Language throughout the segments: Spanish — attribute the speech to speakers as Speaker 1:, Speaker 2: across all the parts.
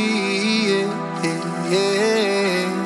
Speaker 1: Yeah, yeah,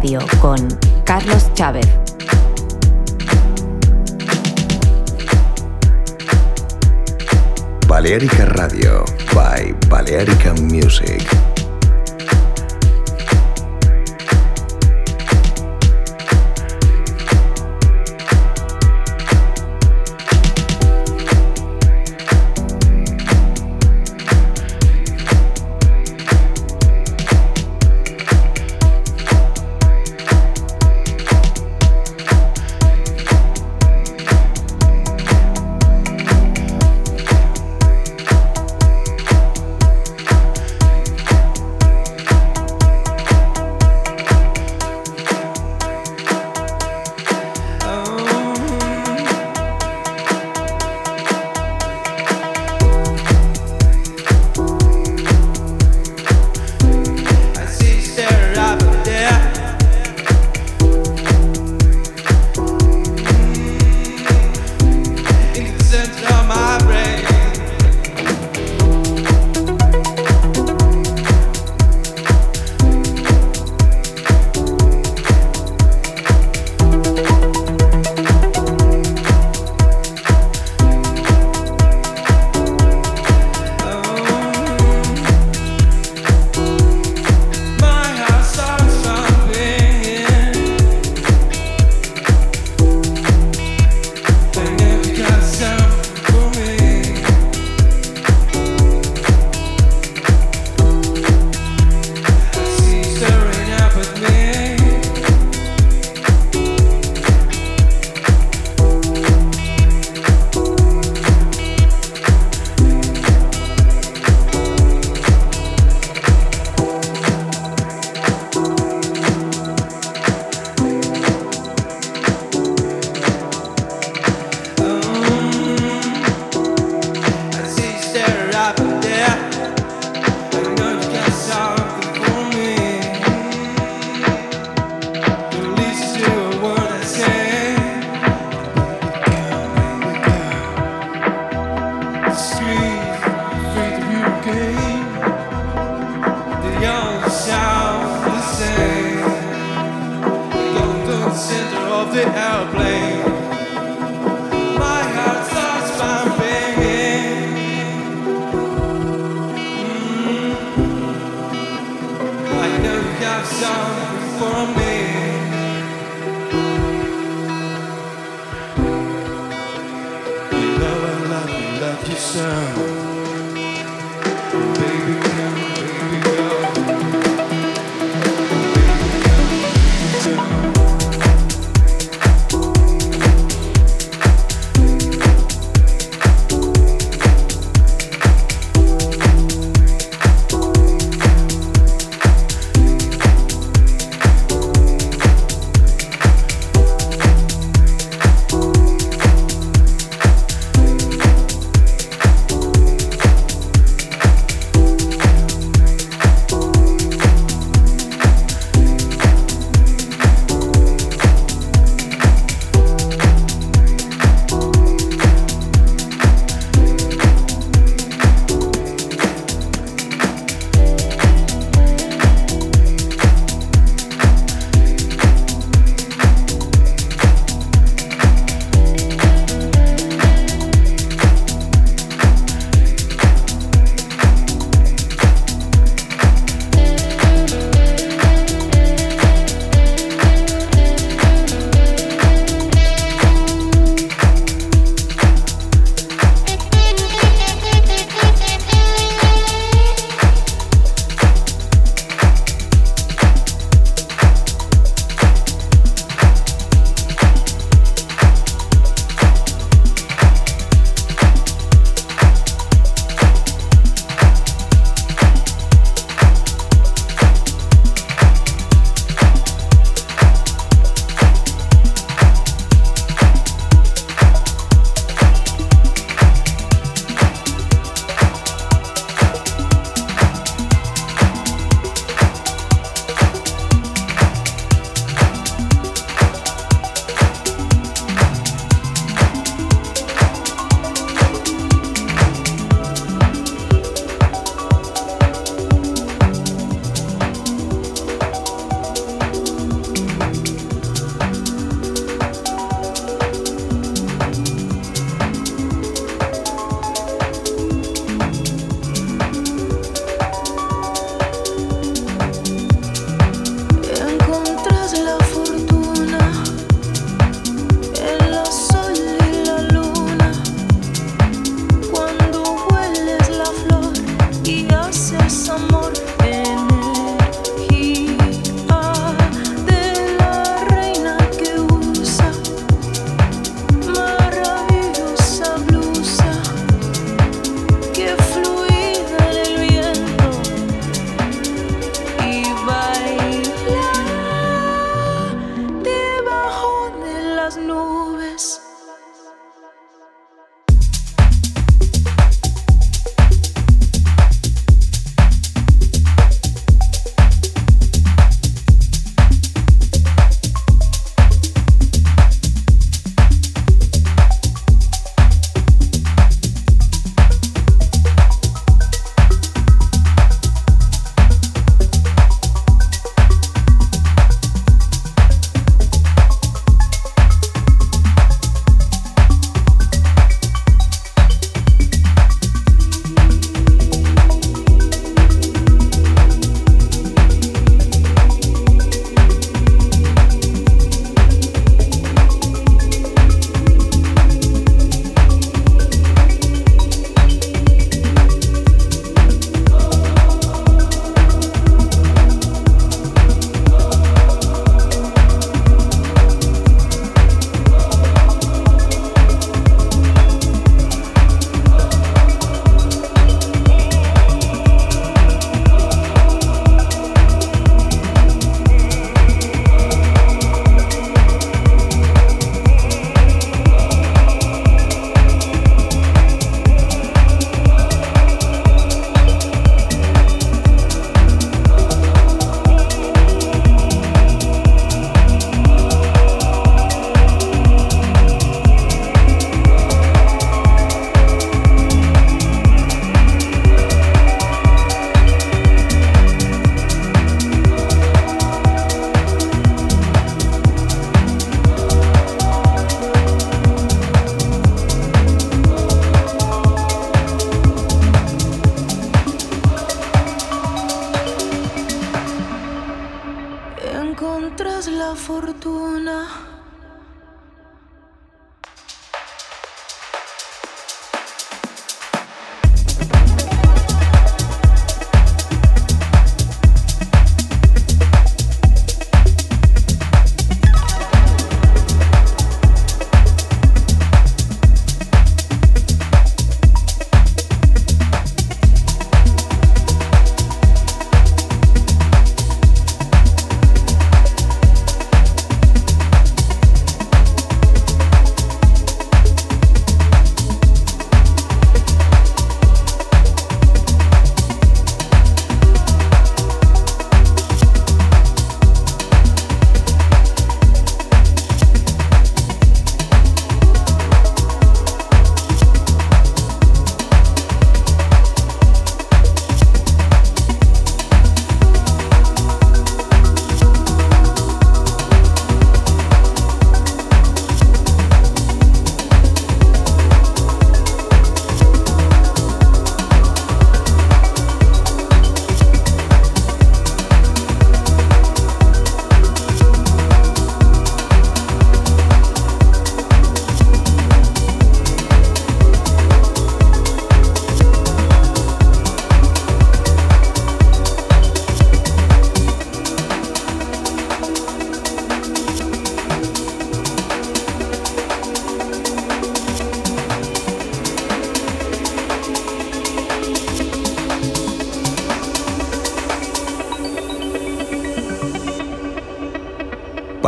Speaker 2: Radio con Carlos Chávez.
Speaker 3: Balearica Radio by Balearica Music.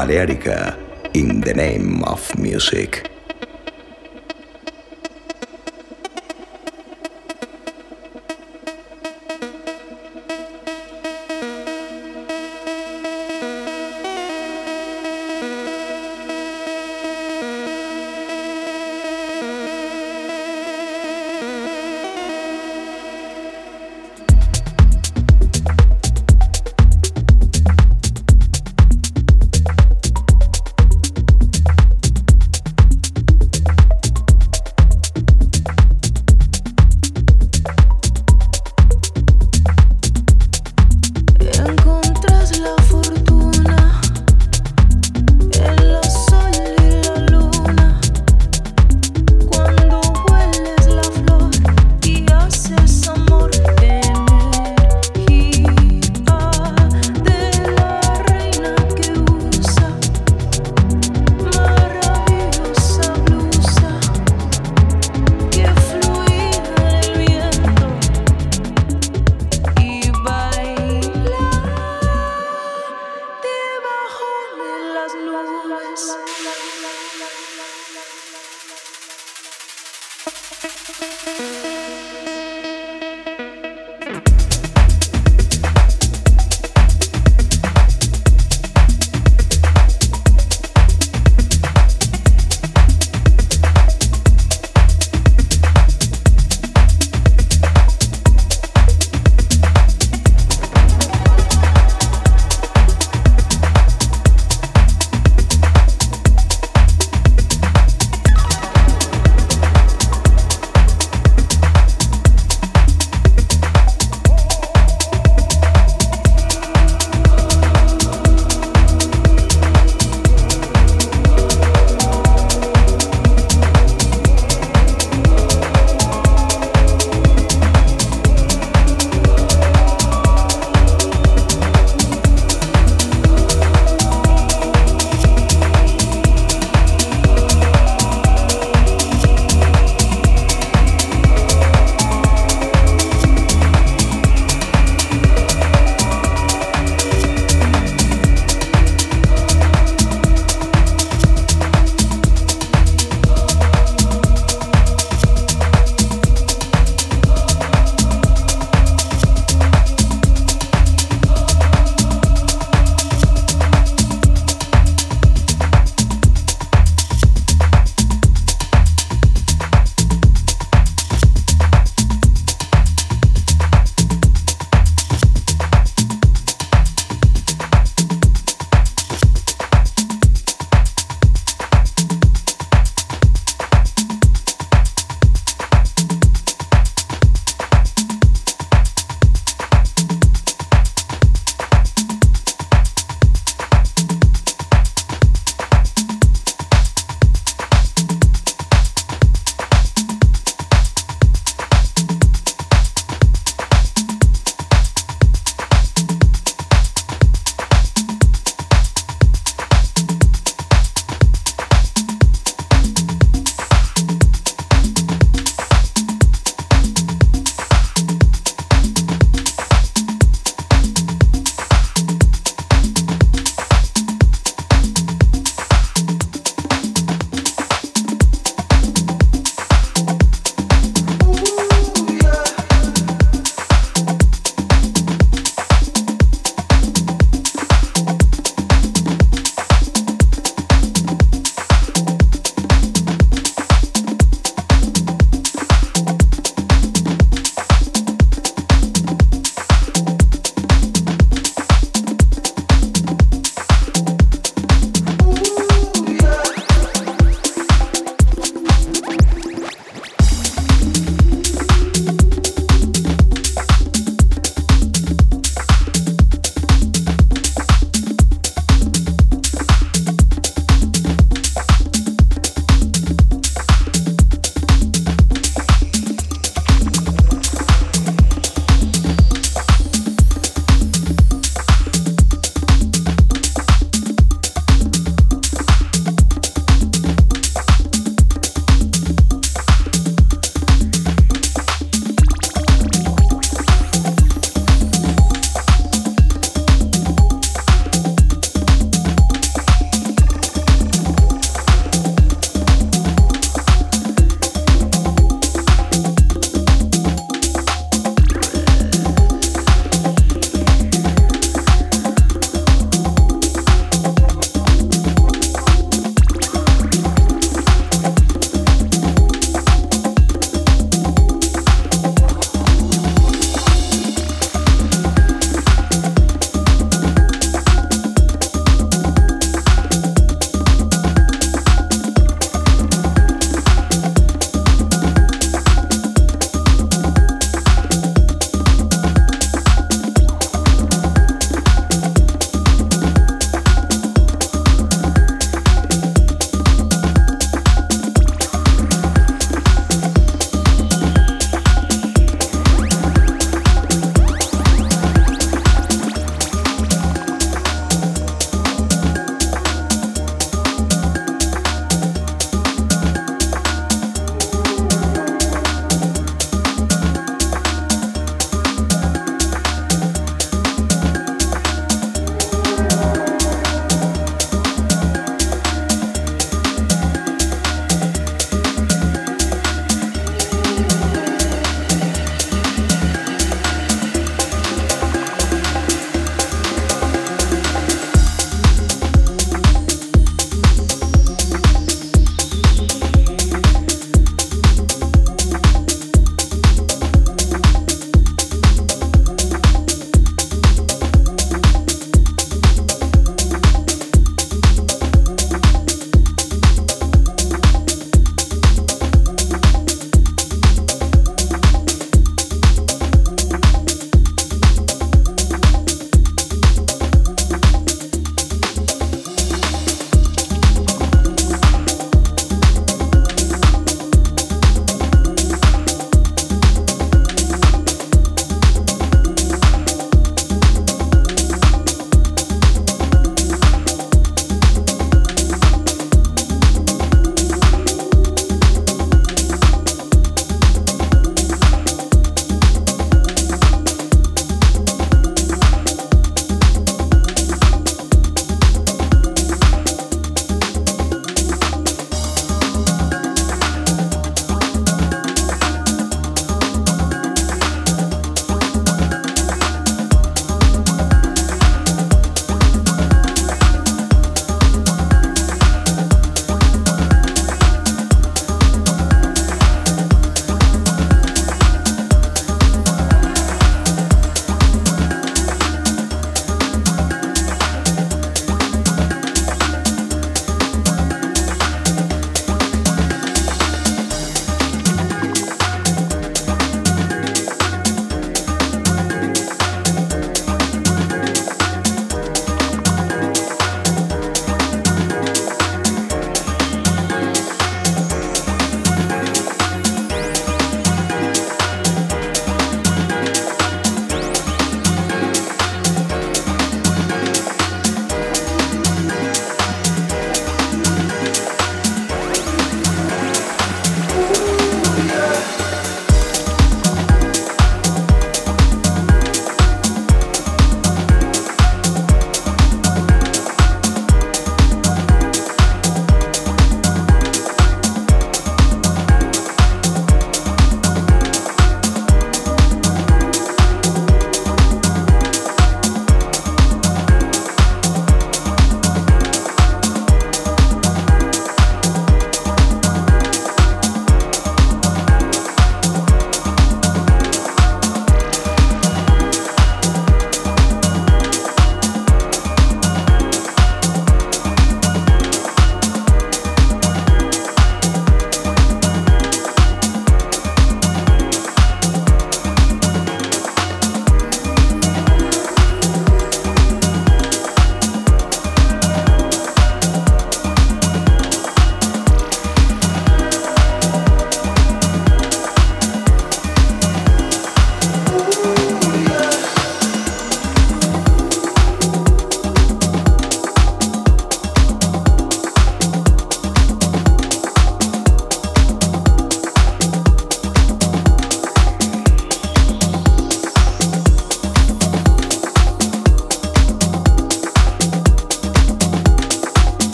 Speaker 4: Balearica in the name of music.